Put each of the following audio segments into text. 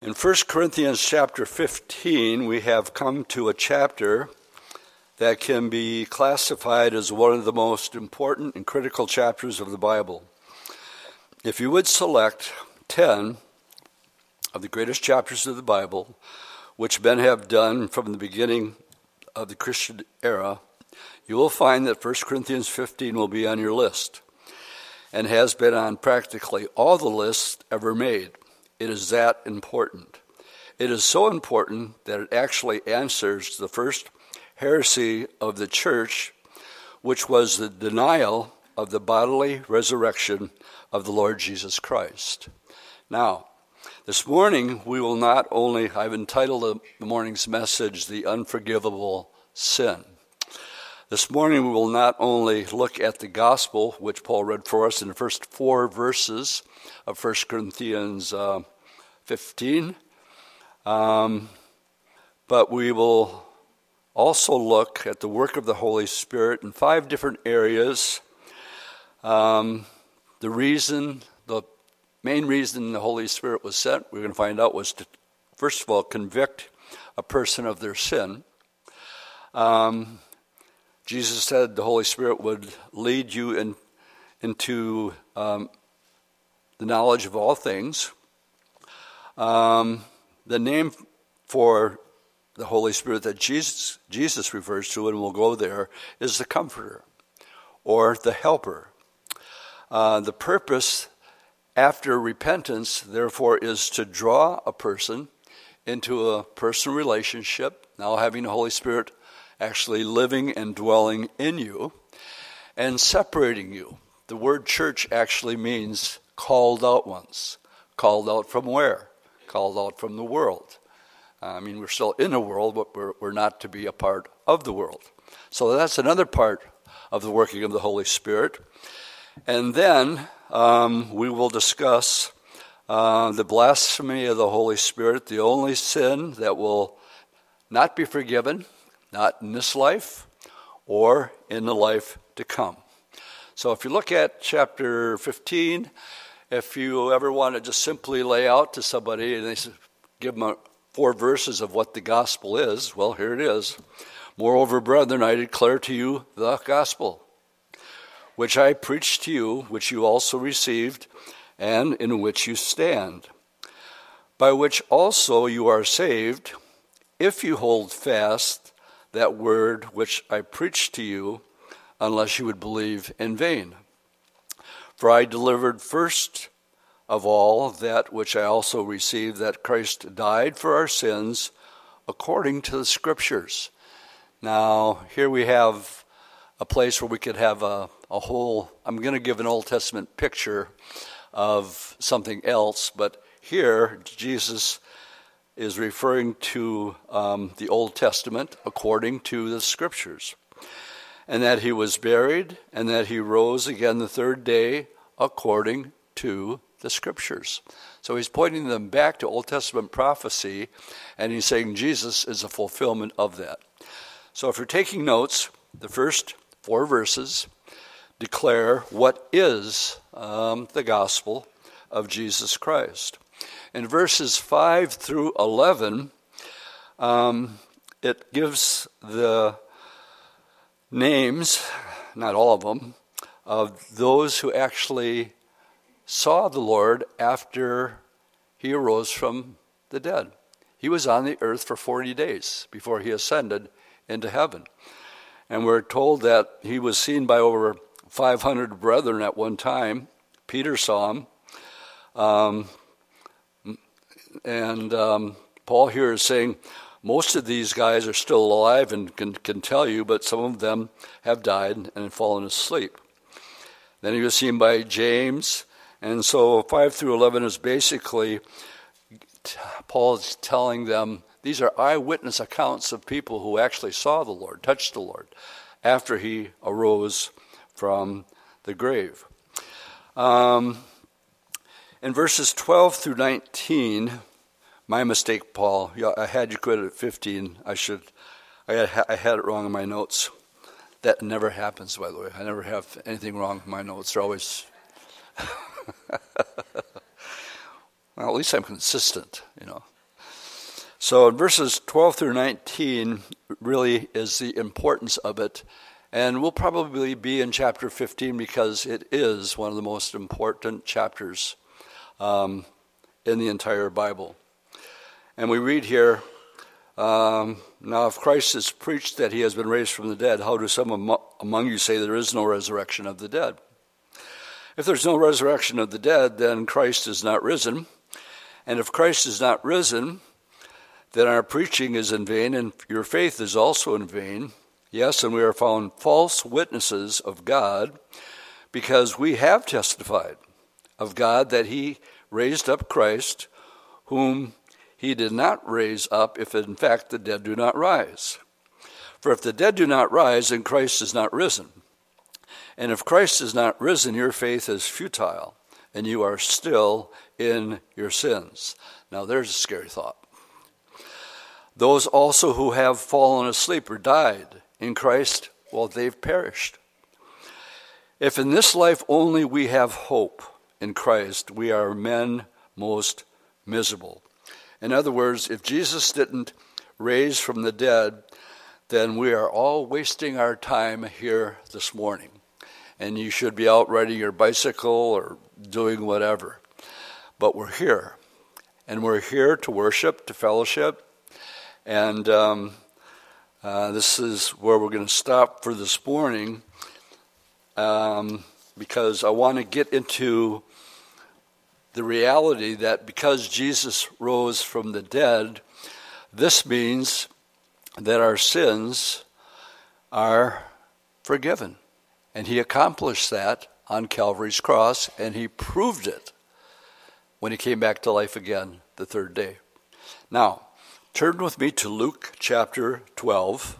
In 1 Corinthians chapter 15, we have come to a chapter that can be classified as one of the most important and critical chapters of the Bible. If you would select 10 of the greatest chapters of the Bible, which men have done from the beginning of the Christian era, you will find that 1 Corinthians 15 will be on your list and has been on practically all the lists ever made. It is that important. It is so important that it actually answers the first heresy of the church, which was the denial of the bodily resurrection of the Lord Jesus Christ. Now, this morning we will not only, I've entitled the morning's message, The Unforgivable Sin. This morning we will not only look at the gospel, which Paul read for us in the first four verses of 1 Corinthians uh, 15, um, but we will also look at the work of the Holy Spirit in five different areas. Um, the reason, the main reason the Holy Spirit was sent, we're going to find out, was to, first of all, convict a person of their sin. Um, Jesus said the Holy Spirit would lead you in, into um, the knowledge of all things. Um, the name for the Holy Spirit that Jesus, Jesus refers to, and we'll go there, is the Comforter or the Helper. Uh, the purpose after repentance, therefore, is to draw a person into a personal relationship, now having the Holy Spirit actually living and dwelling in you and separating you. The word church actually means called out ones. Called out from where? Called out from the world. I mean, we're still in the world, but we're, we're not to be a part of the world. So that's another part of the working of the Holy Spirit. And then um, we will discuss uh, the blasphemy of the Holy Spirit, the only sin that will not be forgiven not in this life or in the life to come. So if you look at chapter 15, if you ever want to just simply lay out to somebody and they give them four verses of what the gospel is, well, here it is. Moreover, brethren, I declare to you the gospel, which I preached to you, which you also received, and in which you stand, by which also you are saved, if you hold fast that word which I preached to you, unless you would believe in vain. For I delivered first of all that which I also received that Christ died for our sins according to the Scriptures. Now, here we have a place where we could have a, a whole, I'm going to give an Old Testament picture of something else, but here Jesus is referring to um, the Old Testament according to the Scriptures, and that he was buried, and that he rose again the third day according to the Scriptures. So he's pointing them back to Old Testament prophecy, and he's saying Jesus is a fulfillment of that. So if you're taking notes, the first four verses declare what is um, the gospel of Jesus Christ. In verses 5 through 11, um, it gives the names, not all of them, of those who actually saw the Lord after he arose from the dead. He was on the earth for 40 days before he ascended into heaven. And we're told that he was seen by over 500 brethren at one time. Peter saw him. Um, and um, Paul here is saying most of these guys are still alive and can, can tell you, but some of them have died and fallen asleep. Then he was seen by James. And so 5 through 11 is basically Paul is telling them these are eyewitness accounts of people who actually saw the Lord, touched the Lord, after he arose from the grave. Um, in verses 12 through 19, my mistake, Paul. I had you quit at 15. I should. I had, I had it wrong in my notes. That never happens, by the way. I never have anything wrong in my notes. They're always. Well, at least I'm consistent, you know. So verses 12 through 19 really is the importance of it. And we'll probably be in chapter 15 because it is one of the most important chapters um, in the entire Bible. And we read here um, Now, if Christ is preached that he has been raised from the dead, how do some among you say there is no resurrection of the dead? If there's no resurrection of the dead, then Christ is not risen. And if Christ is not risen, then our preaching is in vain, and your faith is also in vain. Yes, and we are found false witnesses of God, because we have testified of God that He raised up Christ, whom He did not raise up, if in fact the dead do not rise. For if the dead do not rise, then Christ is not risen. And if Christ is not risen, your faith is futile, and you are still in your sins. Now, there's a scary thought. Those also who have fallen asleep or died in Christ, well, they've perished. If in this life only we have hope in Christ, we are men most miserable. In other words, if Jesus didn't raise from the dead, then we are all wasting our time here this morning and you should be out riding your bicycle or doing whatever. But we're here, and we're here to worship, to fellowship, and um, uh, this is where we're going to stop for this morning um, because I want to get into the reality that because Jesus rose from the dead, this means that our sins are forgiven. And he accomplished that on Calvary's cross, and he proved it when he came back to life again the third day. Now, turn with me to Luke chapter 12,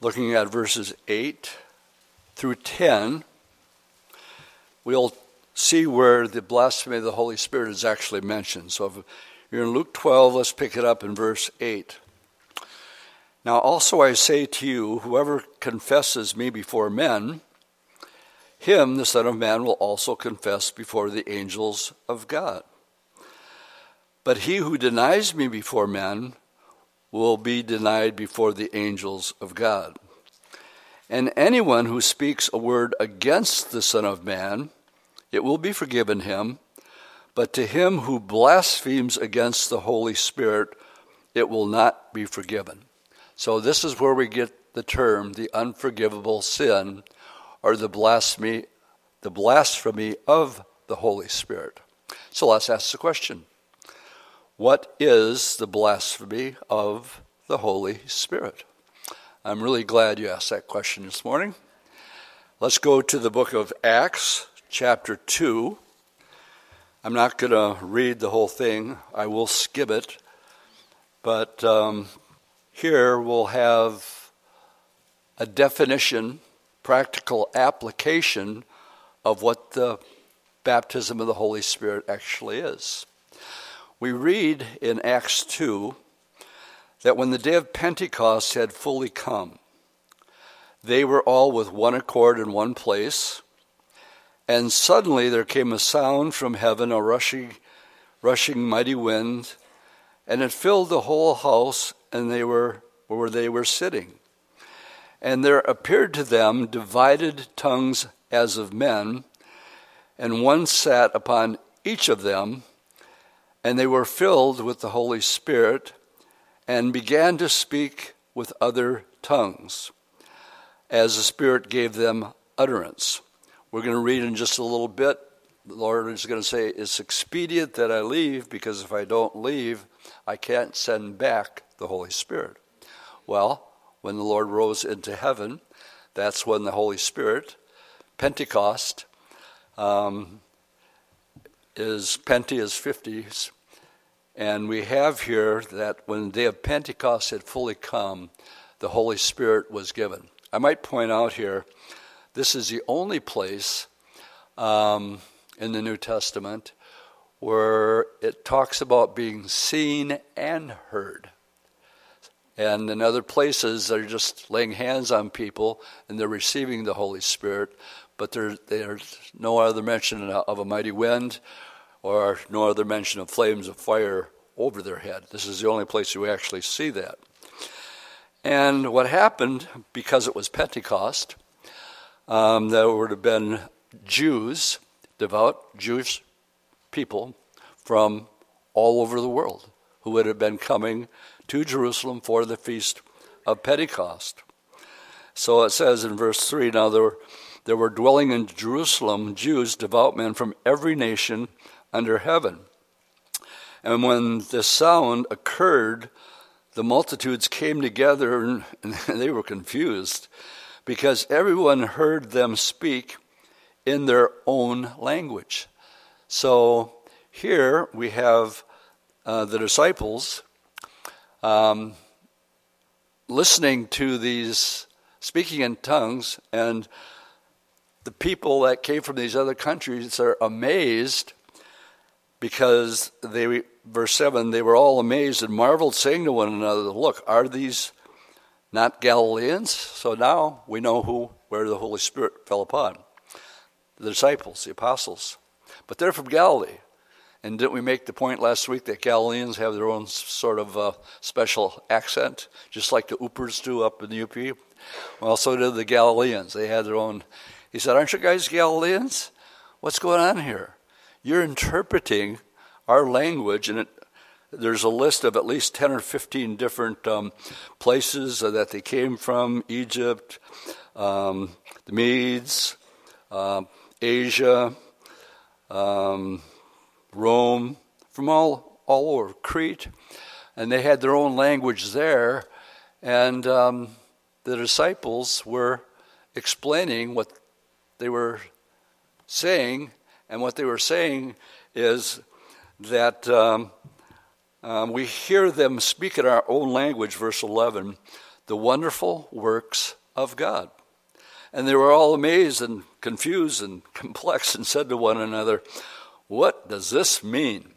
looking at verses 8 through 10. We'll see where the blasphemy of the Holy Spirit is actually mentioned. So if you're in Luke 12, let's pick it up in verse 8. Now also I say to you, whoever confesses me before men, him the Son of Man will also confess before the angels of God. But he who denies me before men will be denied before the angels of God. And anyone who speaks a word against the Son of Man, it will be forgiven him. But to him who blasphemes against the Holy Spirit, it will not be forgiven. So this is where we get the term the unforgivable sin or the blasphemy the blasphemy of the Holy Spirit. So let's ask the question. What is the blasphemy of the Holy Spirit? I'm really glad you asked that question this morning. Let's go to the book of Acts, chapter 2. I'm not going to read the whole thing, I will skip it. But um, here we'll have a definition, practical application of what the baptism of the Holy Spirit actually is. We read in Acts 2 that when the day of Pentecost had fully come, they were all with one accord in one place, and suddenly there came a sound from heaven, a rushing, rushing mighty wind, and it filled the whole house and they were where they were sitting. And there appeared to them divided tongues as of men, and one sat upon each of them, and they were filled with the Holy Spirit, and began to speak with other tongues, as the Spirit gave them utterance. We're going to read in just a little bit. The Lord is going to say, It's expedient that I leave, because if I don't leave, I can't send back the Holy Spirit. Well, when the Lord rose into heaven, that's when the Holy Spirit, Pentecost, um, is Pente is 50s. And we have here that when the day of Pentecost had fully come, the Holy Spirit was given. I might point out here, this is the only place um, in the New Testament where it talks about being seen and heard. And in other places, they're just laying hands on people and they're receiving the Holy Spirit, but there, there's no other mention of a mighty wind or no other mention of flames of fire over their head. This is the only place you actually see that. And what happened, because it was Pentecost, um, there would have been Jews, devout Jewish people from all over the world who would have been coming to Jerusalem for the feast of Pentecost. So it says in verse 3 Now there were, there were dwelling in Jerusalem Jews, devout men from every nation under heaven. And when this sound occurred, the multitudes came together and, and they were confused because everyone heard them speak in their own language. So here we have uh, the disciples um, listening to these speaking in tongues, and the people that came from these other countries are amazed because they, verse 7, they were all amazed and marveled, saying to one another, Look, are these not Galileans? So now we know who, where the Holy Spirit fell upon the disciples, the apostles. But they're from Galilee. And didn't we make the point last week that Galileans have their own sort of uh, special accent, just like the Yoopers do up in the UP? Well, so did the Galileans. They had their own. He said, Aren't you guys Galileans? What's going on here? You're interpreting our language, and there's a list of at least 10 or 15 different um, places that they came from Egypt, um, the Medes, uh, Asia, um, Rome, from all, all over, Crete. And they had their own language there. And um, the disciples were explaining what they were saying. And what they were saying is that um, we hear them speak in our own language, verse 11, the wonderful works of God. And they were all amazed and confused and complex and said to one another, What does this mean?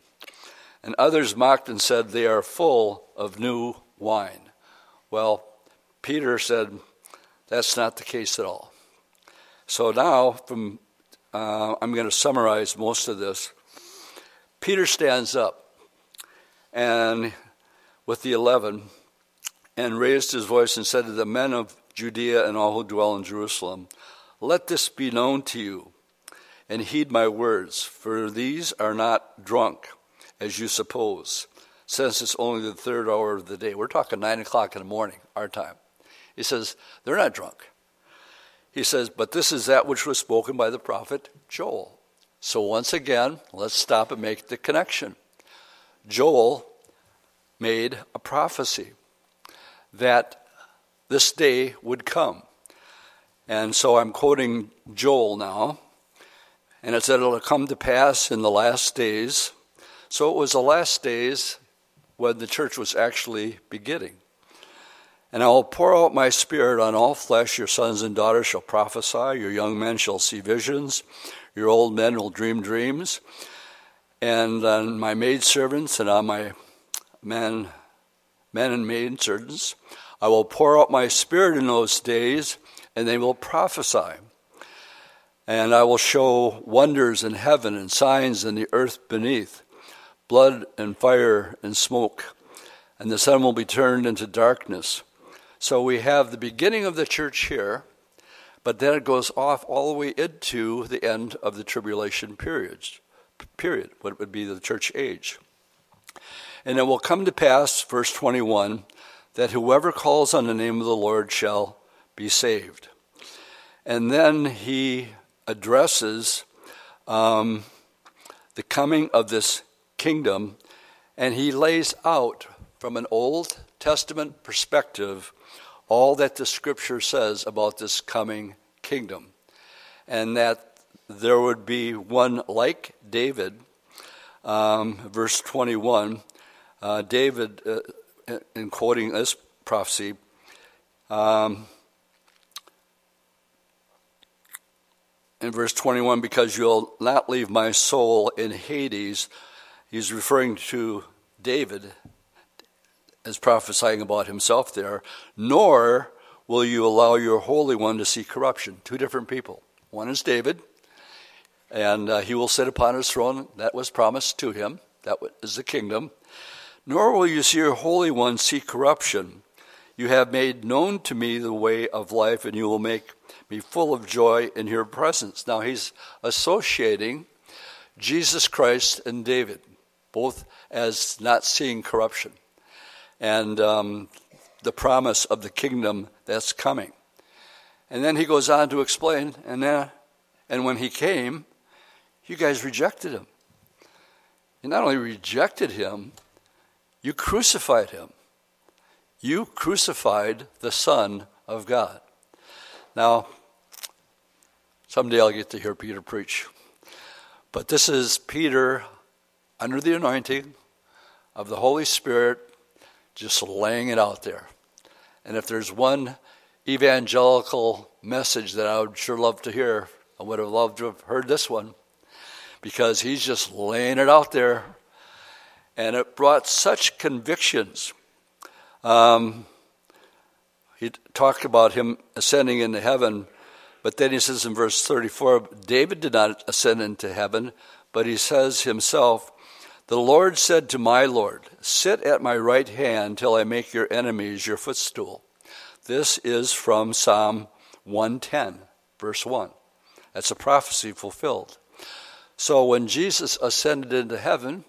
And others mocked and said, They are full of new wine. Well, Peter said, That's not the case at all. So now, from uh, I'm going to summarize most of this. Peter stands up and with the eleven and raised his voice and said to the men of Judea and all who dwell in Jerusalem. Let this be known to you, and heed my words, for these are not drunk, as you suppose, since it's only the third hour of the day. We're talking nine o'clock in the morning, our time. He says, They're not drunk. He says, But this is that which was spoken by the prophet Joel. So once again, let's stop and make the connection. Joel made a prophecy that this day would come. And so I'm quoting Joel now. And it said it'll come to pass in the last days. So it was the last days when the church was actually beginning. And I will pour out my spirit on all flesh. Your sons and daughters shall prophesy. Your young men shall see visions. Your old men will dream dreams. And on my maidservants and on my men, men and maidservants, I will pour out my spirit in those days, and they will prophesy. And I will show wonders in heaven and signs in the earth beneath blood and fire and smoke. And the sun will be turned into darkness. So we have the beginning of the church here, but then it goes off all the way into the end of the tribulation periods, period, what would be the church age. And it will come to pass, verse 21, that whoever calls on the name of the Lord shall be saved. And then he addresses um, the coming of this kingdom, and he lays out from an Old Testament perspective all that the scripture says about this coming kingdom, and that there would be one like David. Um, verse 21, uh, David. Uh, in quoting this prophecy, um, in verse 21, because you'll not leave my soul in Hades, he's referring to David as prophesying about himself there, nor will you allow your Holy One to see corruption. Two different people. One is David, and uh, he will sit upon his throne. That was promised to him. That is the kingdom. Nor will you see your Holy One see corruption. You have made known to me the way of life, and you will make me full of joy in your presence. Now he's associating Jesus Christ and David, both as not seeing corruption, and um, the promise of the kingdom that's coming. And then he goes on to explain, and then, and when he came, you guys rejected him. You not only rejected him, you crucified him. You crucified the Son of God. Now, someday I'll get to hear Peter preach. But this is Peter under the anointing of the Holy Spirit, just laying it out there. And if there's one evangelical message that I would sure love to hear, I would have loved to have heard this one because he's just laying it out there. And it brought such convictions. Um, he talked about him ascending into heaven, but then he says in verse 34 David did not ascend into heaven, but he says himself, The Lord said to my Lord, Sit at my right hand till I make your enemies your footstool. This is from Psalm 110, verse 1. That's a prophecy fulfilled. So when Jesus ascended into heaven,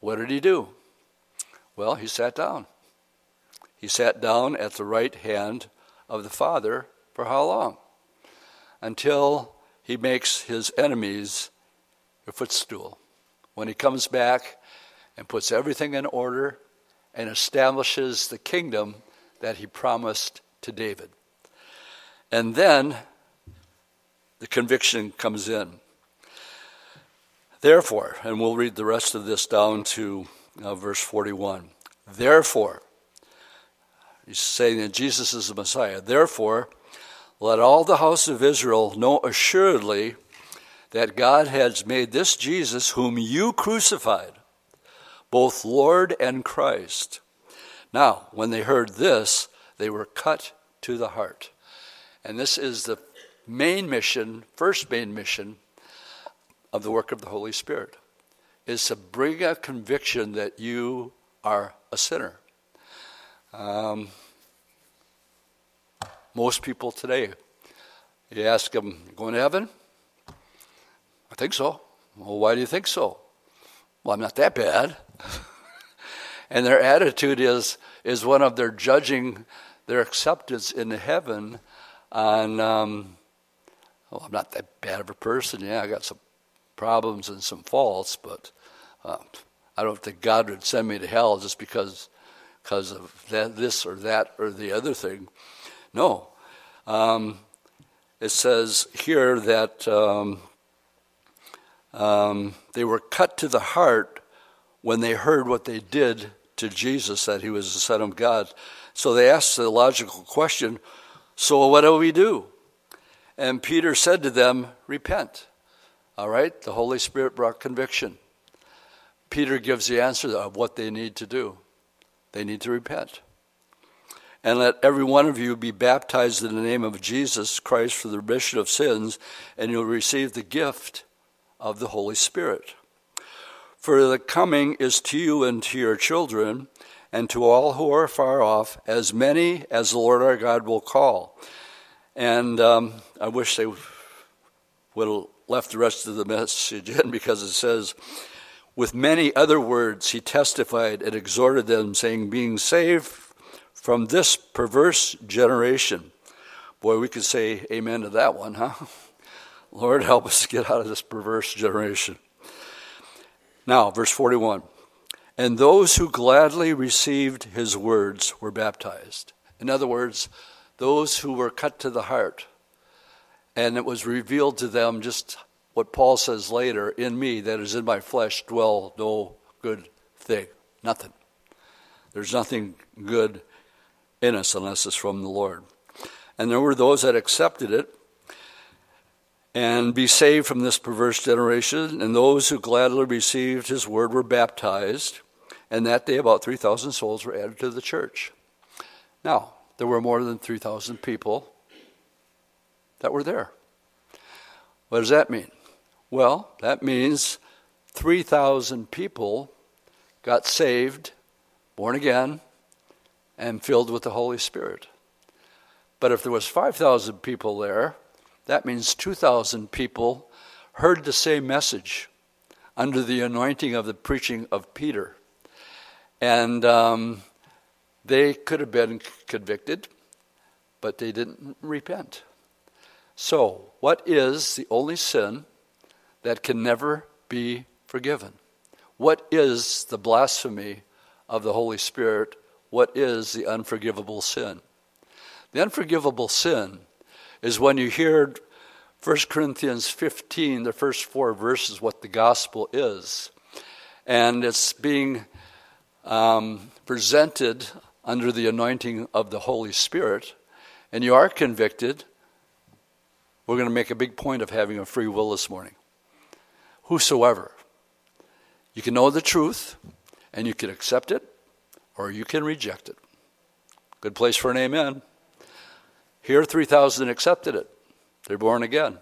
what did he do? Well, he sat down. He sat down at the right hand of the Father for how long? Until he makes his enemies a footstool. When he comes back and puts everything in order and establishes the kingdom that he promised to David. And then the conviction comes in. Therefore, and we'll read the rest of this down to uh, verse 41. Therefore, he's saying that Jesus is the Messiah. Therefore, let all the house of Israel know assuredly that God has made this Jesus, whom you crucified, both Lord and Christ. Now, when they heard this, they were cut to the heart. And this is the main mission, first main mission of the work of the Holy Spirit is to bring a conviction that you are a sinner. Um, most people today, you ask them, going to heaven? I think so. Well, why do you think so? Well, I'm not that bad. and their attitude is is one of their judging their acceptance in heaven on. Um, well, I'm not that bad of a person. Yeah, I got some problems and some faults, but uh, I don't think God would send me to hell just because because of that, this or that or the other thing. No. Um, it says here that um, um, they were cut to the heart when they heard what they did to Jesus, that he was the Son of God. So they asked the logical question so what do we do? And Peter said to them, Repent. All right, the Holy Spirit brought conviction. Peter gives the answer of what they need to do. They need to repent. And let every one of you be baptized in the name of Jesus Christ for the remission of sins, and you'll receive the gift of the Holy Spirit. For the coming is to you and to your children, and to all who are far off, as many as the Lord our God will call. And um, I wish they would left the rest of the message in because it says, with many other words he testified and exhorted them, saying, Being saved from this perverse generation. Boy, we could say amen to that one, huh? Lord, help us get out of this perverse generation. Now, verse 41 And those who gladly received his words were baptized. In other words, those who were cut to the heart and it was revealed to them just what Paul says later in me, that is in my flesh, dwell no good thing. Nothing. There's nothing good in us unless it's from the Lord. And there were those that accepted it and be saved from this perverse generation. And those who gladly received his word were baptized. And that day, about 3,000 souls were added to the church. Now, there were more than 3,000 people that were there. What does that mean? Well, that means 3,000 people got saved, born again, and filled with the Holy Spirit. But if there was 5,000 people there, that means 2,000 people heard the same message under the anointing of the preaching of Peter. And um, they could have been convicted, but they didn't repent. So, what is the only sin that can never be forgiven? What is the blasphemy of the Holy Spirit? What is the unforgivable sin? The unforgivable sin is when you hear 1 Corinthians 15, the first four verses, what the gospel is. And it's being um, presented under the anointing of the Holy Spirit, and you are convicted. We're going to make a big point of having a free will this morning. Whosoever. You can know the truth, and you can accept it, or you can reject it. Good place for an amen. Here, 3,000 accepted it. They're born again.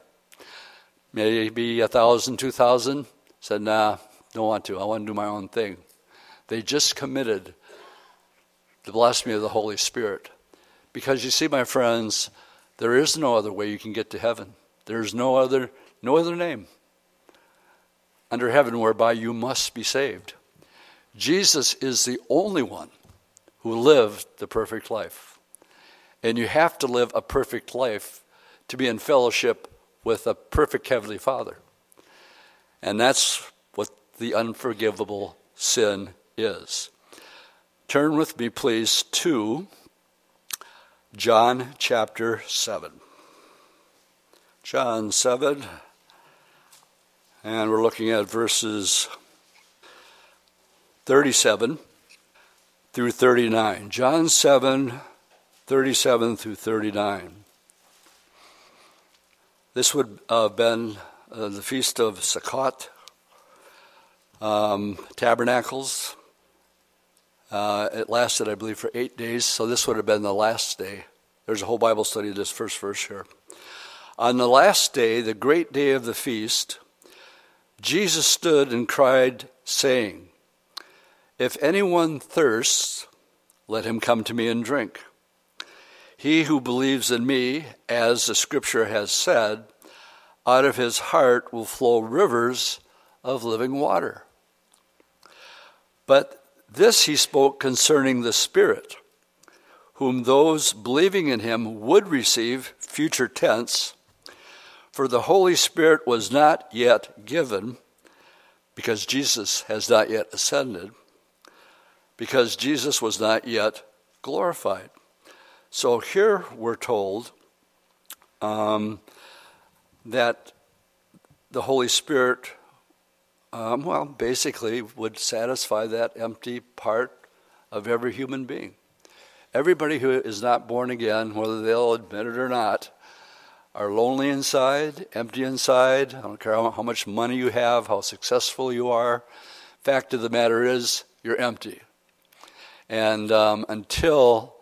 Maybe a thousand, two thousand said, nah, don't want to. I want to do my own thing. They just committed the blasphemy of the Holy Spirit. Because you see, my friends, there is no other way you can get to heaven. There is no other, no other name under heaven whereby you must be saved. Jesus is the only one who lived the perfect life. And you have to live a perfect life to be in fellowship with a perfect Heavenly Father. And that's what the unforgivable sin is. Turn with me, please, to John chapter 7. John 7, and we're looking at verses 37 through 39. John 7, 37 through 39. This would have been uh, the feast of Sukkot, um, Tabernacles. Uh, it lasted, I believe, for eight days, so this would have been the last day. There's a whole Bible study of this first verse here. On the last day, the great day of the feast, Jesus stood and cried, saying, If anyone thirsts, let him come to me and drink. He who believes in me, as the scripture has said, out of his heart will flow rivers of living water. But this he spoke concerning the Spirit, whom those believing in him would receive, future tense, for the Holy Spirit was not yet given, because Jesus has not yet ascended, because Jesus was not yet glorified. So here we're told um, that the Holy Spirit, um, well, basically would satisfy that empty part of every human being. Everybody who is not born again, whether they'll admit it or not, are lonely inside, empty inside. I don't care how, much money you have, how successful you are. Fact of the matter is, you're empty. And um, until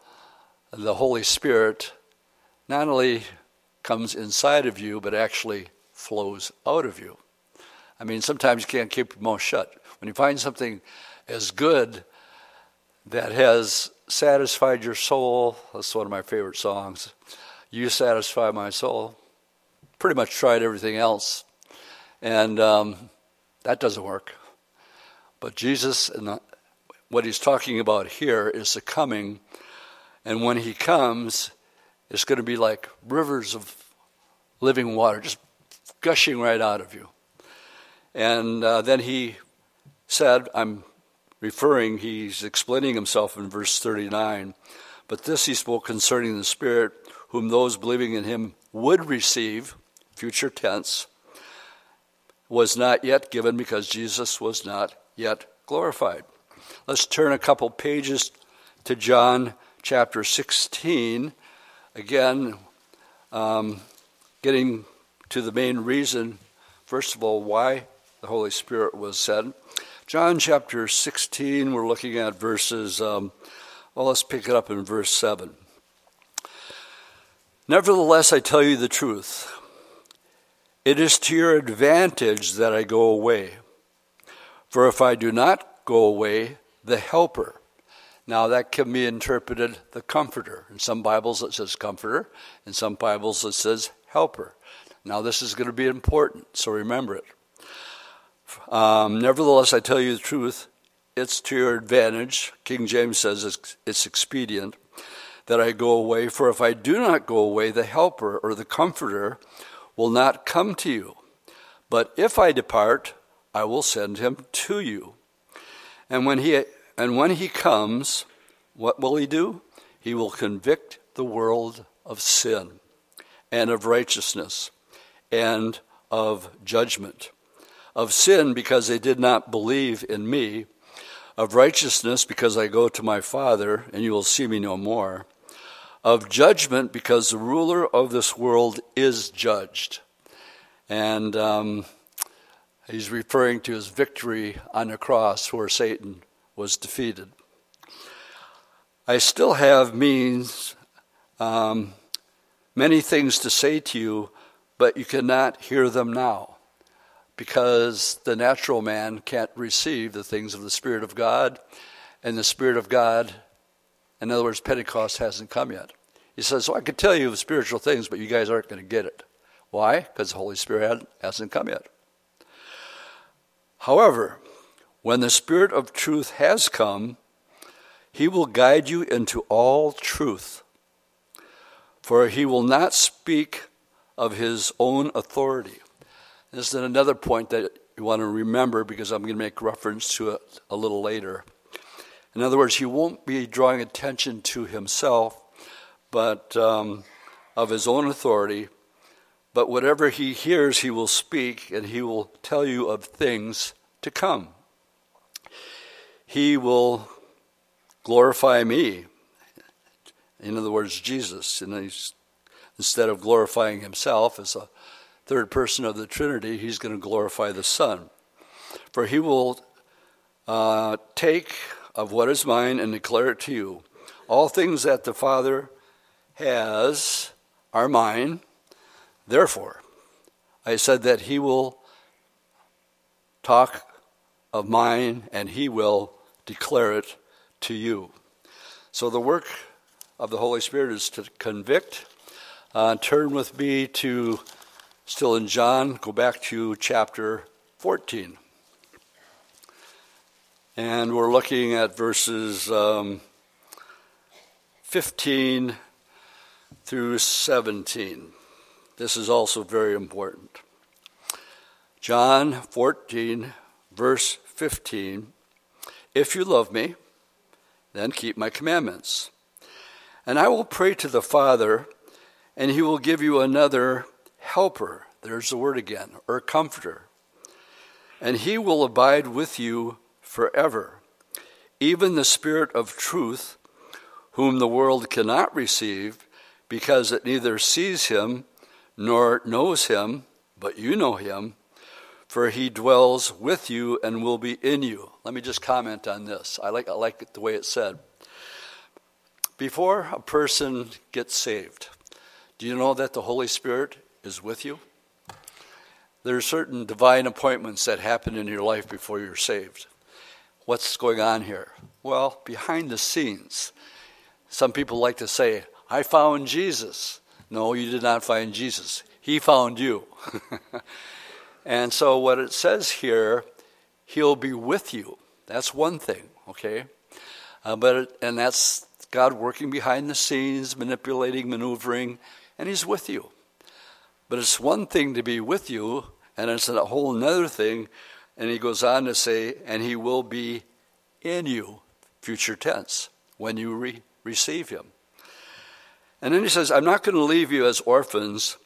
the Holy Spirit not only comes inside of you, but actually flows out of you. I mean, sometimes you can't keep your mouth shut. When you find something as good that has satisfied your soul, that's one of my favorite songs. You satisfy my soul. Pretty much tried everything else, and um, that doesn't work. But Jesus, and what he's talking about here is the coming and when he comes, it's going to be like rivers of living water, just gushing right out of you. And uh, then he said, I'm referring, he's explaining himself in verse 39. But this he spoke concerning the Spirit, whom those believing in him would receive, future tense, was not yet given because Jesus was not yet glorified. Let's turn a couple pages to John chapter 16, again, um, getting to the main reason, first of all, why the Holy Spirit was said. John chapter 16, we're looking at verses, um, well, let's pick it up in verse 7. Nevertheless, I tell you the truth. It is to your advantage that I go away. For if I do not go away, the Helper. Now, that can be interpreted the Comforter. In some Bibles, it says Comforter. In some Bibles, it says Helper. Now, this is going to be important, so remember it. Um, nevertheless, I tell you the truth, it's to your advantage. King James says it's, it's expedient that I go away, for if I do not go away, the Helper or the Comforter will not come to you. But if I depart, I will send him to you. And when he and when he comes, what will he do? He will convict the world of sin and of righteousness and of judgment. Of sin because they did not believe in me, of righteousness because I go to my Father and you will see me no more, of judgment because the ruler of this world is judged. And um, he's referring to his victory on the cross where Satan was defeated. I still have means, um, many things to say to you, but you cannot hear them now because the natural man can't receive the things of the Spirit of God, and the Spirit of God in other words, Pentecost hasn't come yet. He says, So I could tell you of spiritual things, but you guys aren't going to get it. Why? Because the Holy Spirit hasn't come yet. However, when the Spirit of truth has come, he will guide you into all truth. For he will not speak of his own authority. This is another point that you want to remember because I'm going to make reference to it a little later. In other words, he won't be drawing attention to himself, but um, of his own authority. But whatever he hears, he will speak, and he will tell you of things to come. He will glorify me. In other words, Jesus. And instead of glorifying himself as a third person of the Trinity, he's going to glorify the Son. For he will uh, take of what is mine and declare it to you. All things that the Father has are mine. Therefore, I said that he will talk of mine and he will declare it to you. So the work of the Holy Spirit is to convict. Uh, turn with me to, still in John, go back to chapter 14. And we're looking at verses um, 15 through 17. This is also very important. John 14, verse 15 If you love me, then keep my commandments. And I will pray to the Father, and he will give you another helper. There's the word again, or comforter. And he will abide with you forever. Even the Spirit of truth, whom the world cannot receive, because it neither sees him nor knows him, but you know him, for he dwells with you and will be in you. Let me just comment on this. I like, I like the way it said. Before a person gets saved, do you know that the Holy Spirit is with you? There are certain divine appointments that happen in your life before you're saved. What's going on here? Well, behind the scenes, some people like to say, I found Jesus. No, you did not find Jesus. He found you. and so, what it says here, He'll be with you. That's one thing, okay? Uh, but it, and that's God working behind the scenes, manipulating, maneuvering, and He's with you. But it's one thing to be with you, and it's a whole other thing and he goes on to say, and he will be in you, future tense, when you re- receive him. And then he says, I'm not going to leave you as orphans.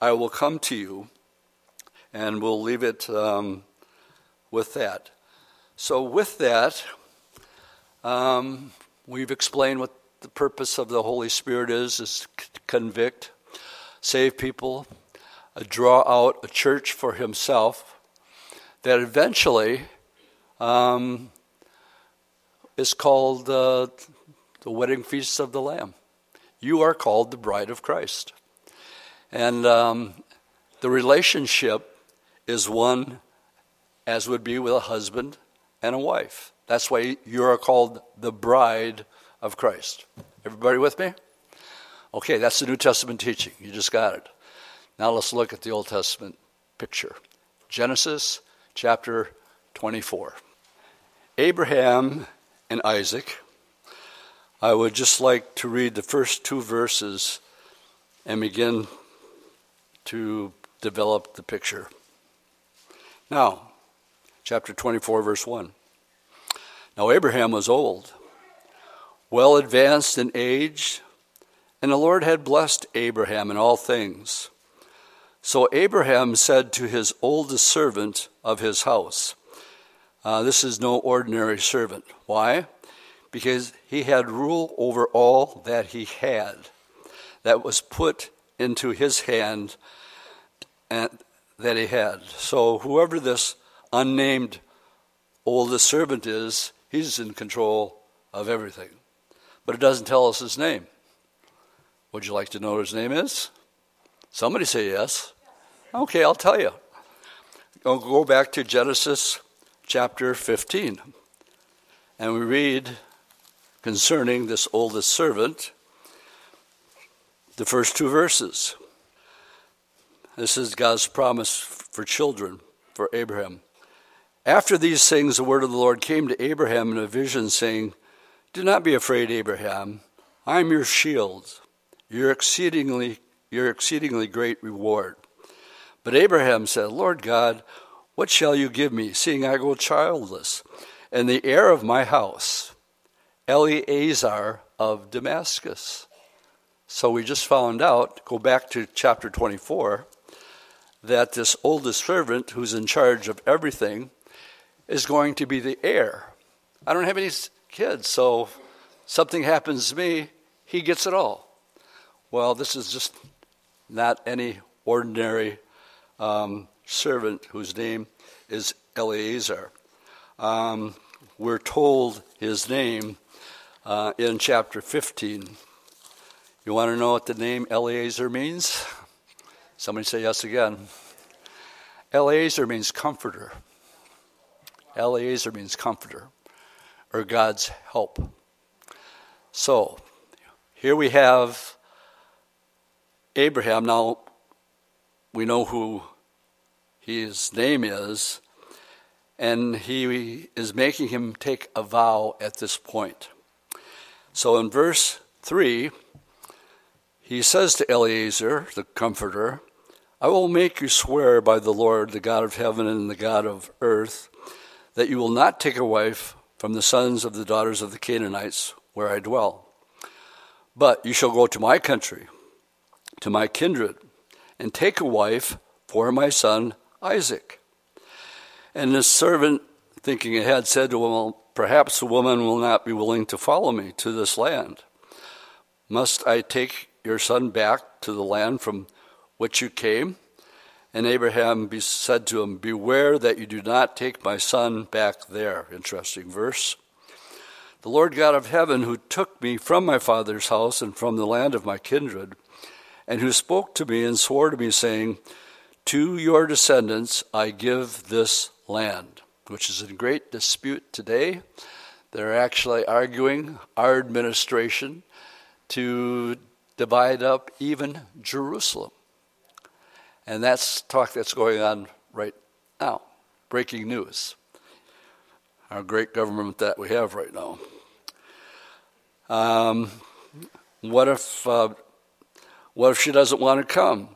I will come to you. And we'll leave it um, with that. So, with that, um, we've explained what the purpose of the Holy Spirit is, is to convict, save people, draw out a church for himself, that eventually um, is called uh, the wedding feast of the Lamb. You are called the bride of Christ. And um, The relationship is one as would be with a husband and a wife. That's why you are called the bride of Christ. Everybody with me? Okay, that's the New Testament teaching. You just got it. Now let's look at the Old Testament picture. Genesis chapter 24. Abraham and Isaac. I would just like to read the first two verses and begin to develop the picture. Now, chapter 24, verse 1. Now, Abraham was old, well advanced in age, and the Lord had blessed Abraham in all things. So Abraham said to his oldest servant of his house, uh, This is no ordinary servant. Why? Because he had rule over all that he had, that was put into his hand and that he had. So whoever this unnamed oldest servant is, he's in control of everything. But it doesn't tell us his name. Would you like to know what his name is? Somebody say yes. Okay, I'll tell you. I'll go back to Genesis chapter 15. And we read concerning this oldest servant the first two verses. This is God's promise for children, for Abraham. After these things, the word of the Lord came to Abraham in a vision, saying, Do not be afraid, Abraham. I am your shield, your exceedingly, your exceedingly great reward. But Abraham said, Lord God, what shall you give me, seeing I go childless? And the heir of my house, Eliezer of Damascus. So we just found out, go back to chapter 24, that this oldest servant who's in charge of everything is going to be the heir. I don't have any kids, so something happens to me, he gets it all. Well, this is just not any ordinary um, servant whose name is Eliezer. Um, we're told his name uh, in chapter 15. You want to know what the name Eliezer means? Somebody say yes again. Eliezer means comforter. Eliezer means comforter, or God's help. So, here we have Abraham. Now, we know who his name is, and he is making him take a vow at this point. So, in verse 3, he says to Eliezer, the comforter, I will make you swear by the Lord, the God of heaven and the God of earth, that you will not take a wife from the sons of the daughters of the Canaanites where I dwell. But you shall go to my country, to my kindred, and take a wife for my son Isaac. And the servant, thinking ahead, said to him, well, Perhaps the woman will not be willing to follow me to this land. Must I take your son back to the land from which you came? And Abraham said to him, Beware that you do not take my son back there. Interesting verse. The Lord God of heaven, who took me from my father's house and from the land of my kindred, and who spoke to me and swore to me, saying, To your descendants I give this land, which is in great dispute today. They're actually arguing our administration to divide up even Jerusalem. And that's talk that's going on right now. Breaking news. Our great government that we have right now. Um, what if uh, what if she doesn't want to come?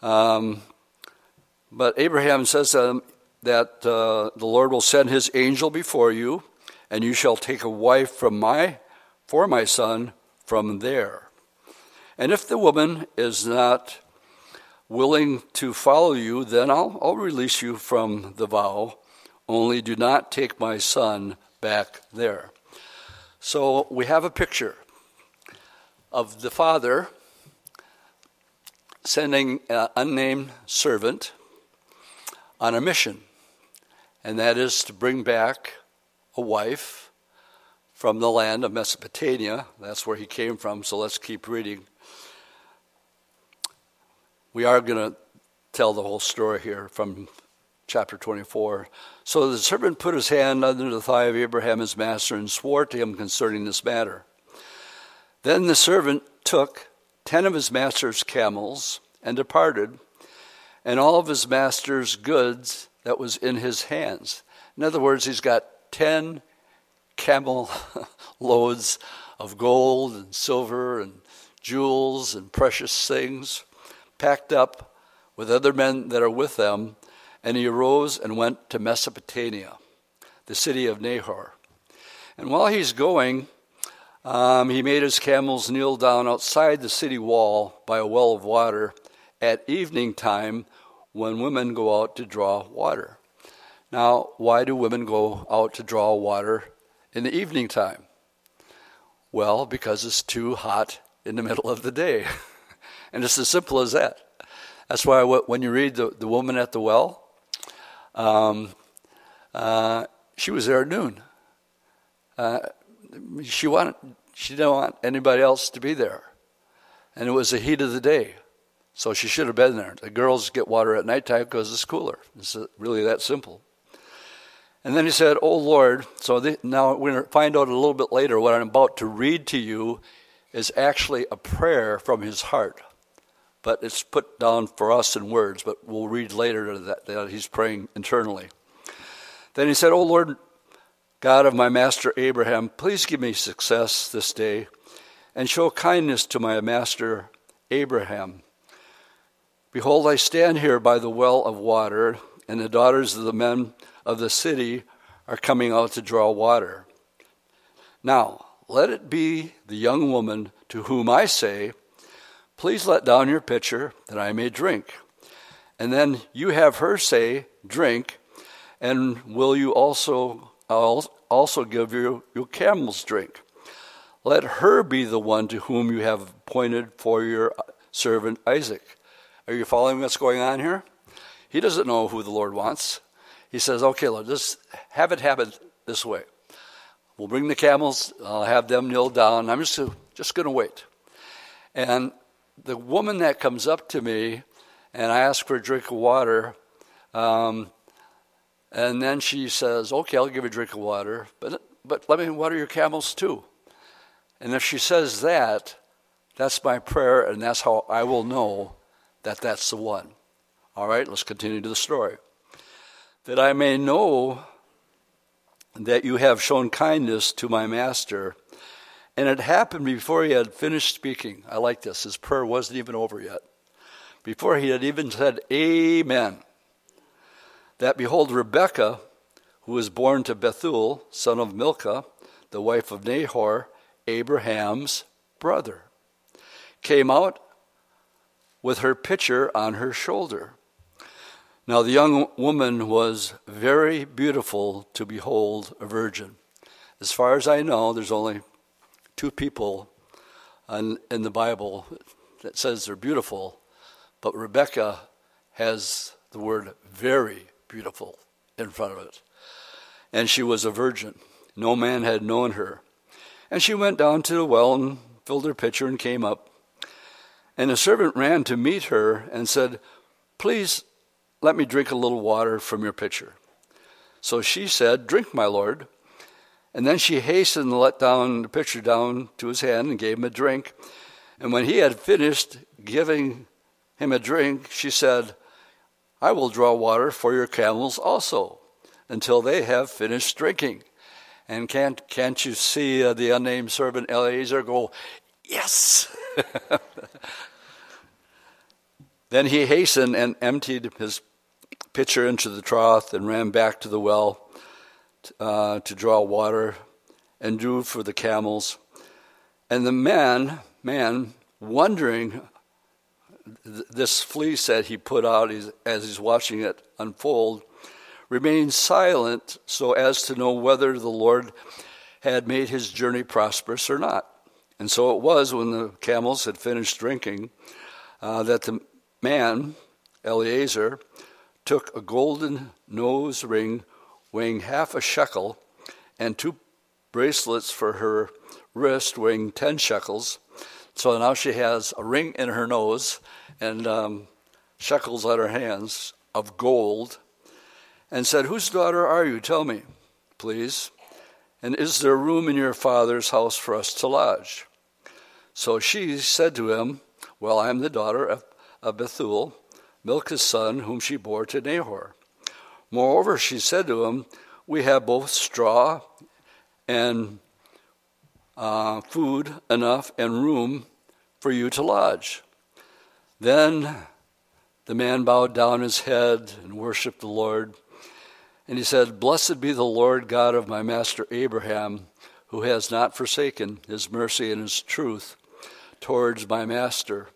Um, but Abraham says um, that uh, the Lord will send his angel before you, and you shall take a wife from my for my son from there. And if the woman is not willing to follow you, then I'll, I'll release you from the vow. Only do not take my son back there. So we have a picture of the father sending an unnamed servant on a mission, and that is to bring back a wife from the land of Mesopotamia. That's where he came from, so let's keep reading we are going to tell the whole story here from chapter 24. So the servant put his hand under the thigh of Abraham his master and swore to him concerning this matter. Then the servant took ten of his master's camels and departed, and all of his master's goods that was in his hands. In other words, he's got ten camel loads of gold and silver and jewels and precious things packed up with other men that are with them. And he arose and went to Mesopotamia, the city of Nahor. And while he's going, um, he made his camels kneel down outside the city wall by a well of water at evening time when women go out to draw water. Now, why do women go out to draw water in the evening time? Well, because it's too hot in the middle of the day. and it's as simple as that. That's why when you read the, the woman at the well, um, uh, she was there at noon. Uh, she wanted, she didn't want anybody else to be there, and it was the heat of the day, so she should have been there. The girls get water at nighttime because it's cooler. It's really that simple. And then he said, "Oh Lord." So the, now we're going to find out a little bit later what I'm about to read to you is actually a prayer from his heart. But it's put down for us in words, but we'll read later that, that he's praying internally. Then he said, Oh Lord, God of my master Abraham, please give me success this day and show kindness to my master Abraham. Behold, I stand here by the well of water, and the daughters of the men of the city are coming out to draw water. Now, let it be the young woman to whom I say, Please let down your pitcher that I may drink. And then you have her say, Drink, and will you also I'll also give you your camel's drink. Let her be the one to whom you have appointed for your servant Isaac. Are you following what's going on here? He doesn't know who the Lord wants. He says, Okay, Lord, just have it happen this way. We'll bring the camels. I'll have them kneel down. I'm just, just going to wait. And the woman that comes up to me and I ask for a drink of water, um, and then she says, Okay, I'll give you a drink of water, but, but let me water your camels too. And if she says that, that's my prayer, and that's how I will know that that's the one. All right, let's continue to the story. That I may know that you have shown kindness to my master. And it happened before he had finished speaking. I like this. His prayer wasn't even over yet. Before he had even said, Amen. That behold, Rebekah, who was born to Bethuel, son of Milcah, the wife of Nahor, Abraham's brother, came out with her pitcher on her shoulder. Now the young woman was very beautiful to behold, a virgin. As far as I know, there's only two people in, in the Bible that says they're beautiful, but Rebecca has the word very beautiful in front of it. And she was a virgin. No man had known her. And she went down to the well and filled her pitcher and came up. And a servant ran to meet her and said, Please let me drink a little water from your pitcher. So she said, Drink, my lord. And then she hastened and let down the pitcher down to his hand and gave him a drink. And when he had finished giving him a drink, she said, I will draw water for your camels also until they have finished drinking. And can't, can't you see uh, the unnamed servant Eliezer go, Yes! then he hastened and emptied his pitcher into the trough and ran back to the well uh, to draw water and drew for the camels. And the man, man, wondering this fleece that he put out as he's watching it unfold, remained silent so as to know whether the Lord had made his journey prosperous or not. And so it was when the camels had finished drinking uh, that the man, Eliezer, took a golden nose ring weighing half a shekel and two bracelets for her wrist weighing 10 shekels. So now she has a ring in her nose and um, shekels on her hands of gold, and said, Whose daughter are you? Tell me, please. And is there room in your father's house for us to lodge? So she said to him, Well, I am the daughter of, of Bethuel, Milcah's son, whom she bore to Nahor. Moreover, she said to him, We have both straw and uh, food enough and room for you to lodge. Then the man bowed down his head and worshiped the Lord. And he said, Blessed be the Lord God of my master Abraham, who has not forsaken his mercy and his truth towards my master.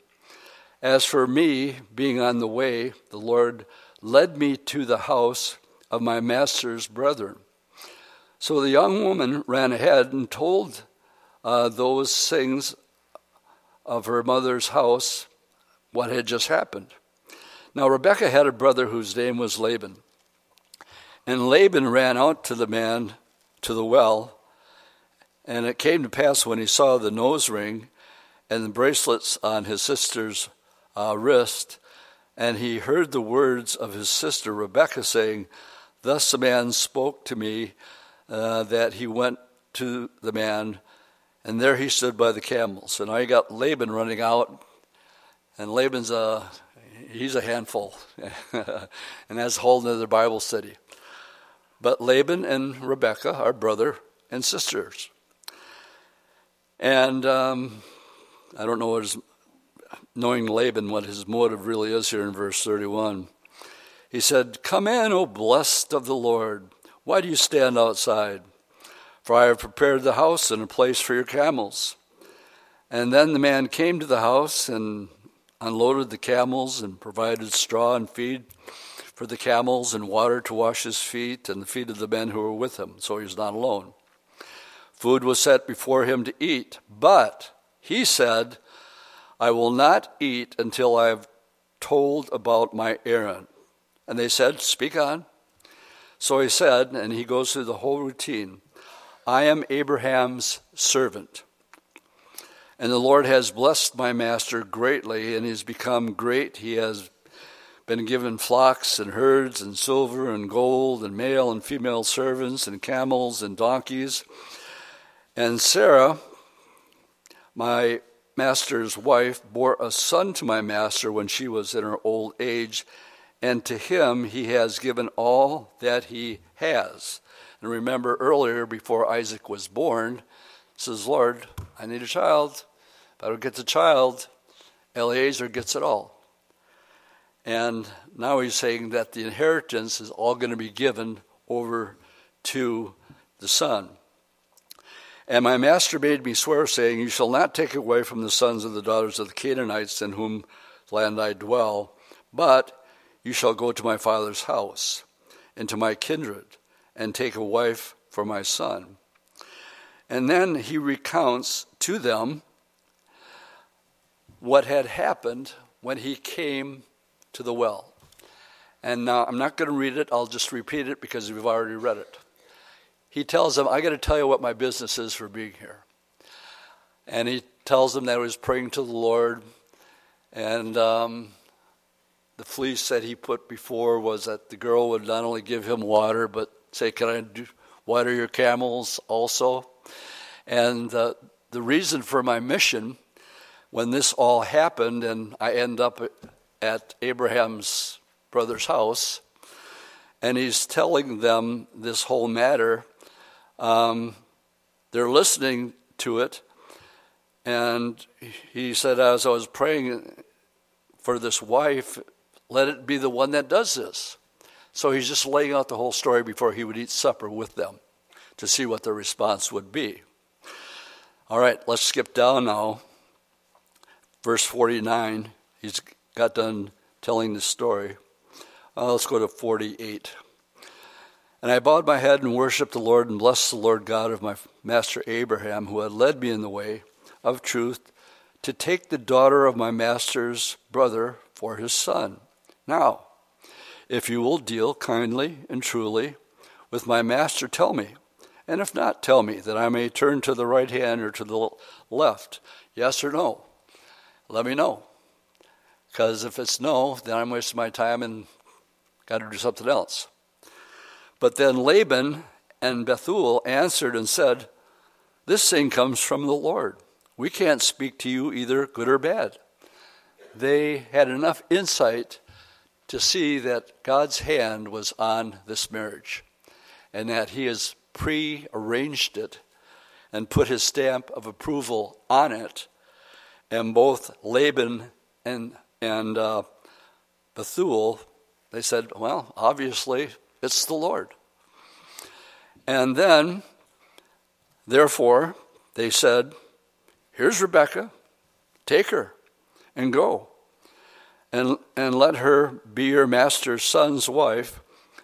As for me, being on the way, the Lord led me to the house of my master's brethren. So the young woman ran ahead and told uh, those things of her mother's house what had just happened. Now, Rebekah had a brother whose name was Laban. And Laban ran out to the man to the well. And it came to pass when he saw the nose ring and the bracelets on his sister's uh, wrist, and he heard the words of his sister Rebekah saying, Thus the man spoke to me uh, that he went to the man, and there he stood by the camels. And I got Laban running out, and Laban's a he's a handful, and that's a whole other Bible study. But Laban and Rebekah are brother and sisters. And um, I don't know what his, knowing Laban, what his motive really is here in verse 31. He said, Come in, O blessed of the Lord. Why do you stand outside? For I have prepared the house and a place for your camels. And then the man came to the house and unloaded the camels and provided straw and feed for the camels and water to wash his feet and the feet of the men who were with him, so he was not alone. Food was set before him to eat, but he said, I will not eat until I have told about my errand. And they said, Speak on. So he said, and he goes through the whole routine I am Abraham's servant. And the Lord has blessed my master greatly, and he he's become great. He has been given flocks and herds and silver and gold and male and female servants and camels and donkeys. And Sarah, my master's wife, bore a son to my master when she was in her old age, and to him he has given all that he has. And remember earlier, before Isaac was born, says, Lord, I need a child. If I don't get the child, Eliezer gets it all. And now he's saying that the inheritance is all going to be given over to the son. And my master made me swear, saying, You shall not take away from the sons of the daughters of the Canaanites in whom land I dwell, but you shall go to my father's house and to my kindred and take a wife for my son. And then he recounts to them what had happened when he came to the well. And now I'm not going to read it, I'll just repeat it because we've already read it. He tells them, I got to tell you what my business is for being here. And he tells them that he was praying to the Lord. And um, the fleece that he put before was that the girl would not only give him water, but say, Can I do, water your camels also? And uh, the reason for my mission when this all happened and I end up at Abraham's brother's house, and he's telling them this whole matter, um, they're listening to it. And he said, as I was praying for this wife, let it be the one that does this. So he's just laying out the whole story before he would eat supper with them to see what their response would be. All right, let's skip down now verse 49. He's got done telling the story. Uh, let's go to 48. And I bowed my head and worshiped the Lord and blessed the Lord God of my master Abraham, who had led me in the way of truth to take the daughter of my master's brother for his son. Now, if you will deal kindly and truly with my master, tell me. And if not, tell me that I may turn to the right hand or to the left, yes or no let me know. Because if it's no, then I'm wasting my time and got to do something else. But then Laban and Bethuel answered and said, This thing comes from the Lord. We can't speak to you either good or bad. They had enough insight to see that God's hand was on this marriage and that He has pre arranged it and put His stamp of approval on it. And both Laban and, and uh, Bethuel, they said, Well, obviously, it's the Lord. And then, therefore, they said, Here's Rebecca, take her and go. And, and let her be your master's son's wife,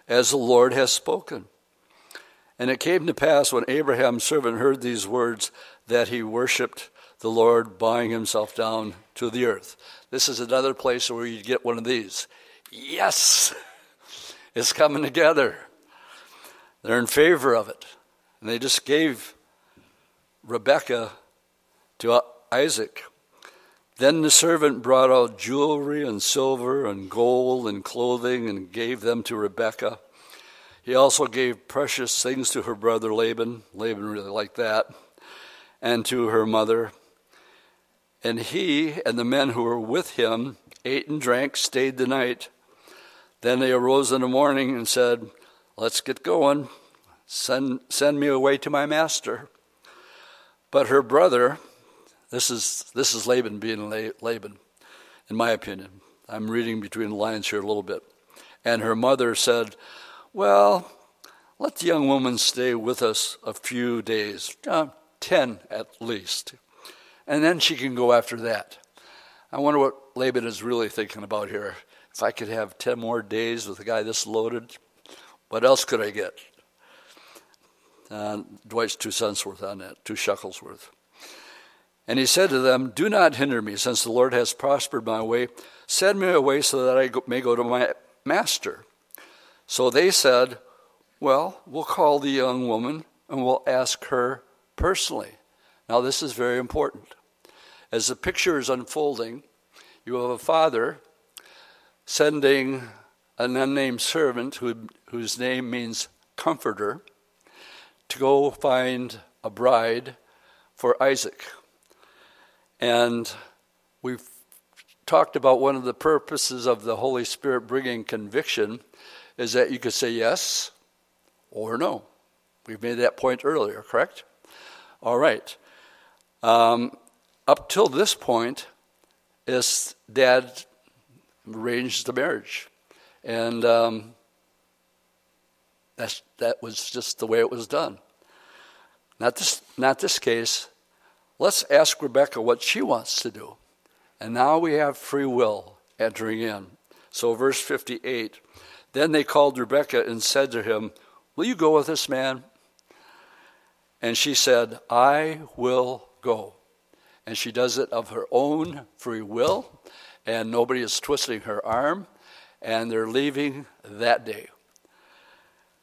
as the Lord has spoken. And it came to pass when Abraham's servant heard these words that he worshipped the Lord, bowing himself down to the earth. This is another place where you get one of these. Yes, it's coming together. They're in favor of it. And they just gave Rebekah to Isaac. Then the servant brought out jewelry and silver and gold and clothing and gave them to Rebekah. He also gave precious things to her brother Laban. Laban really liked that. And to her mother. And he and the men who were with him ate and drank, stayed the night. Then they arose in the morning and said, Let's get going. Send, send me away to my master. But her brother, this is, this is Laban being Laban, in my opinion. I'm reading between the lines here a little bit. And her mother said, Well, let the young woman stay with us a few days, uh, 10 at least. And then she can go after that. I wonder what Laban is really thinking about here. If I could have 10 more days with a guy this loaded, what else could I get? Uh, Dwight's two cents worth on that, two shekels worth. And he said to them, Do not hinder me, since the Lord has prospered my way. Send me away so that I may go to my master. So they said, Well, we'll call the young woman and we'll ask her personally. Now, this is very important. As the picture is unfolding, you have a father sending an unnamed servant who, whose name means comforter to go find a bride for Isaac. And we've talked about one of the purposes of the Holy Spirit bringing conviction is that you could say yes or no. We've made that point earlier, correct? All right. Um, up till this point, is dad arranged the marriage, and um, that's, that was just the way it was done. Not this, not this case. Let's ask Rebecca what she wants to do. And now we have free will entering in. So, verse 58 Then they called Rebecca and said to him, Will you go with this man? And she said, I will go. And she does it of her own free will, and nobody is twisting her arm, and they're leaving that day.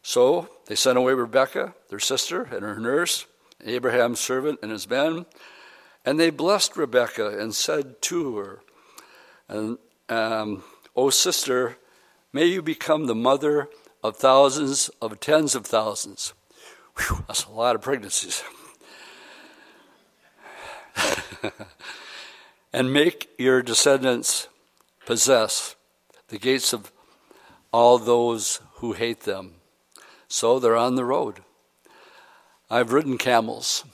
So they sent away Rebecca, their sister, and her nurse Abraham's servant and his men. And they blessed Rebekah and said to her, and, um, O sister, may you become the mother of thousands of tens of thousands. Whew, that's a lot of pregnancies. and make your descendants possess the gates of all those who hate them. So they're on the road. I've ridden camels.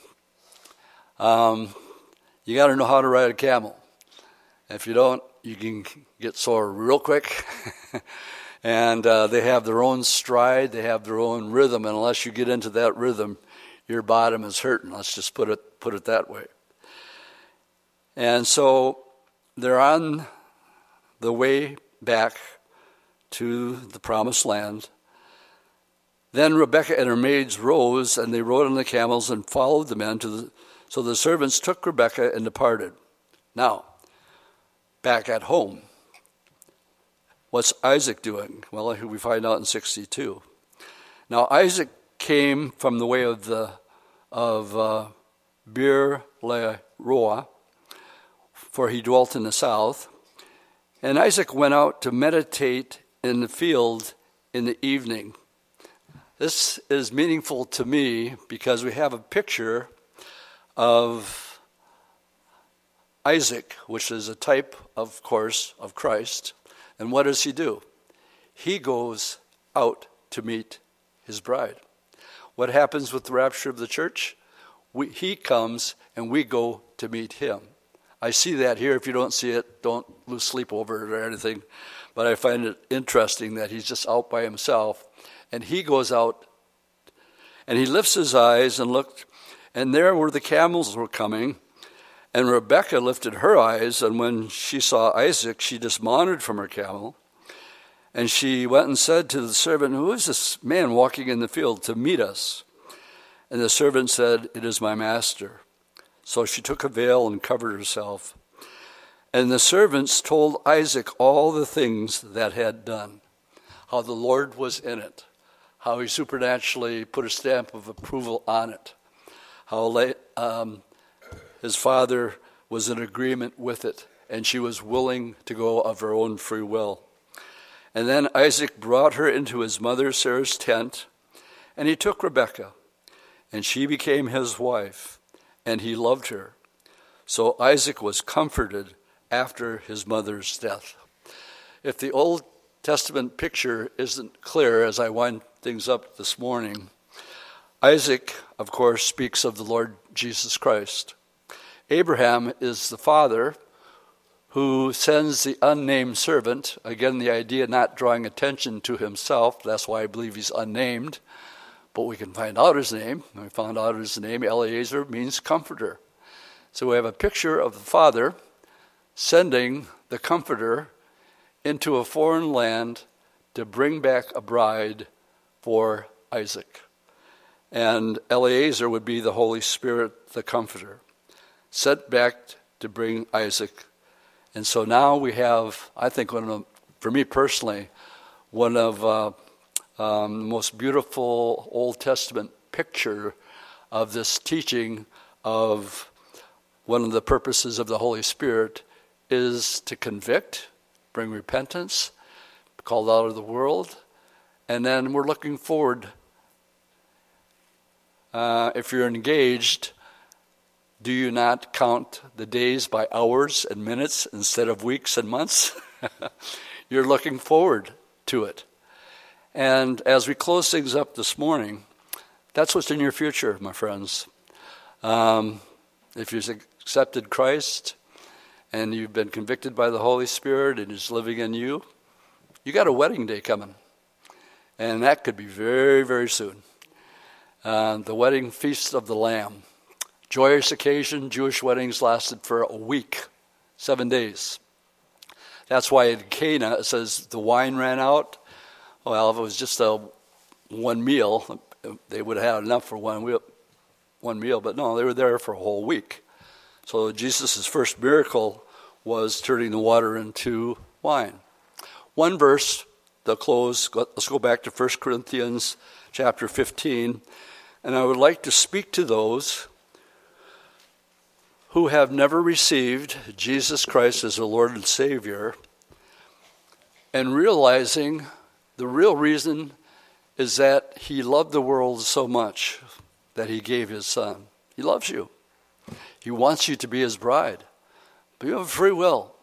Um, you got to know how to ride a camel. If you don't, you can get sore real quick. and uh, they have their own stride, they have their own rhythm, and unless you get into that rhythm, your bottom is hurting. Let's just put it put it that way. And so they're on the way back to the promised land. Then Rebekah and her maids rose, and they rode on the camels and followed the men to the. So the servants took Rebekah and departed. Now, back at home, what's Isaac doing? Well, we find out in 62. Now Isaac came from the way of the of uh, Bir Roa, for he dwelt in the south, And Isaac went out to meditate in the field in the evening. This is meaningful to me because we have a picture of Isaac, which is a type, of course, of Christ. And what does he do? He goes out to meet his bride. What happens with the rapture of the church? We, he comes and we go to meet him. I see that here. If you don't see it, don't lose sleep over it or anything. But I find it interesting that he's just out by himself. And he goes out and he lifts his eyes and looked, and there were the camels were coming. And Rebekah lifted her eyes, and when she saw Isaac, she dismounted from her camel. And she went and said to the servant, Who is this man walking in the field to meet us? And the servant said, It is my master. So she took a veil and covered herself. And the servants told Isaac all the things that had done, how the Lord was in it, how he supernaturally put a stamp of approval on it, how um, his father was in agreement with it, and she was willing to go of her own free will. And then Isaac brought her into his mother Sarah's tent, and he took Rebekah, and she became his wife, and he loved her. So Isaac was comforted after his mother's death. If the Old Testament picture isn't clear as I wind things up this morning, Isaac, of course, speaks of the Lord Jesus Christ. Abraham is the father who sends the unnamed servant. Again, the idea not drawing attention to himself. That's why I believe he's unnamed. But we can find out his name. We found out his name, Eliezer, means comforter. So we have a picture of the father sending the comforter into a foreign land to bring back a bride for Isaac. And Eliezer would be the Holy Spirit, the comforter, sent back to bring Isaac and so now we have, I think, one of, for me personally, one of uh, um, the most beautiful Old Testament picture of this teaching of one of the purposes of the Holy Spirit is to convict, bring repentance, called out of the world, and then we're looking forward. Uh, if you're engaged, do you not count the days by hours and minutes instead of weeks and months? You're looking forward to it. And as we close things up this morning, that's what's in your future, my friends. Um, if you've accepted Christ and you've been convicted by the Holy Spirit and He's living in you, you got a wedding day coming. And that could be very, very soon. Uh, the wedding feast of the Lamb. Joyous occasion, Jewish weddings lasted for a week, seven days. That's why in Cana it says the wine ran out. Well, if it was just a one meal, they would have had enough for one meal, one meal, but no, they were there for a whole week. So Jesus' first miracle was turning the water into wine. One verse, the close, let's go back to 1 Corinthians chapter 15, and I would like to speak to those who have never received Jesus Christ as a Lord and Savior and realizing the real reason is that He loved the world so much that He gave His Son. He loves you, He wants you to be His bride. But you have free will.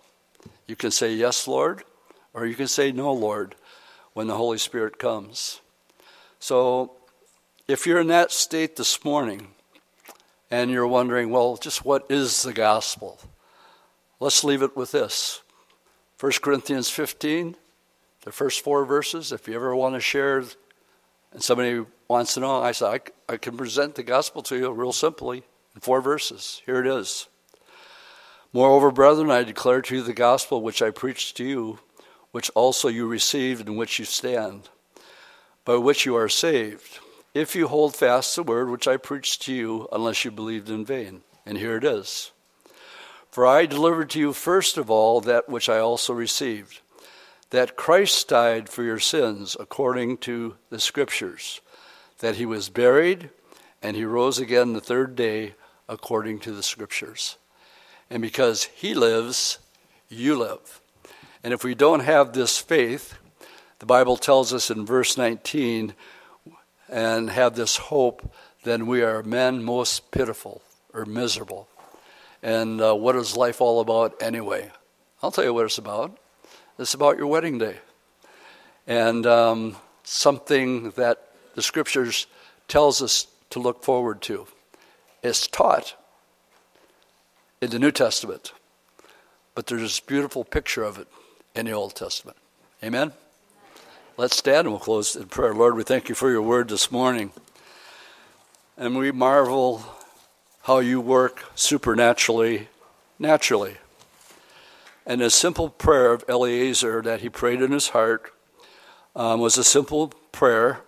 You can say, Yes, Lord, or you can say, No, Lord, when the Holy Spirit comes. So if you're in that state this morning, and you're wondering, well, just what is the gospel? Let's leave it with this 1 Corinthians 15, the first four verses. If you ever want to share and somebody wants to know, I say, I, I can present the gospel to you real simply in four verses. Here it is. Moreover, brethren, I declare to you the gospel which I preached to you, which also you received, in which you stand, by which you are saved if you hold fast the word which I preached to you, unless you believed in vain. And here it is. For I delivered to you first of all that which I also received that Christ died for your sins according to the Scriptures, that he was buried, and he rose again the third day according to the Scriptures. And because he lives, you live. And if we don't have this faith, the Bible tells us in verse 19, and have this hope, then we are men most pitiful or miserable. And uh, what is life all about anyway? I'll tell you what it's about. It's about your wedding day. And um, something that the scriptures tells us to look forward to. It's taught in the New Testament, but there's this beautiful picture of it in the Old Testament. Amen? Let's stand and we'll close in prayer. Lord, we thank you for your word this morning. And we marvel how you work supernaturally, naturally. And a simple prayer of Eliezer that he prayed in his heart um, was a simple prayer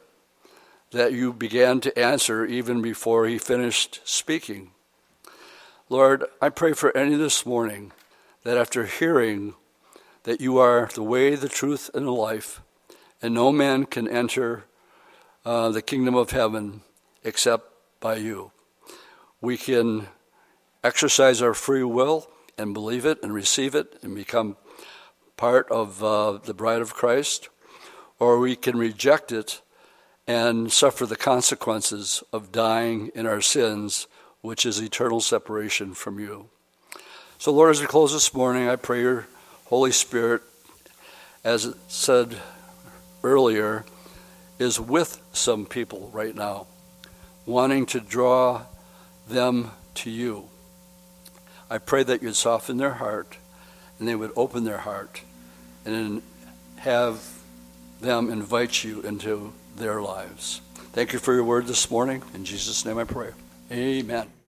that you began to answer even before he finished speaking. Lord, I pray for any this morning that after hearing that you are the way, the truth, and the life, and no man can enter uh, the kingdom of heaven except by you, we can exercise our free will and believe it and receive it and become part of uh, the bride of Christ, or we can reject it and suffer the consequences of dying in our sins, which is eternal separation from you. So, Lord, as we close this morning, I pray your Holy Spirit, as it said earlier, is with some people right now, wanting to draw them to you. I pray that you'd soften their heart and they would open their heart and have them invite you into their lives. Thank you for your word this morning. In Jesus' name I pray. Amen.